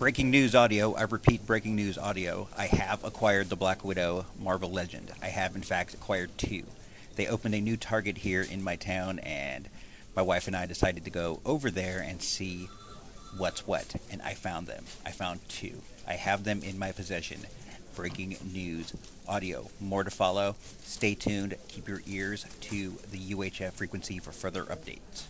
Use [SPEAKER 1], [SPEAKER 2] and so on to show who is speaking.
[SPEAKER 1] Breaking news audio. I repeat, breaking news audio. I have acquired the Black Widow Marvel Legend. I have, in fact, acquired two. They opened a new Target here in my town, and my wife and I decided to go over there and see what's what. And I found them. I found two. I have them in my possession. Breaking news audio. More to follow. Stay tuned. Keep your ears to the UHF frequency for further updates.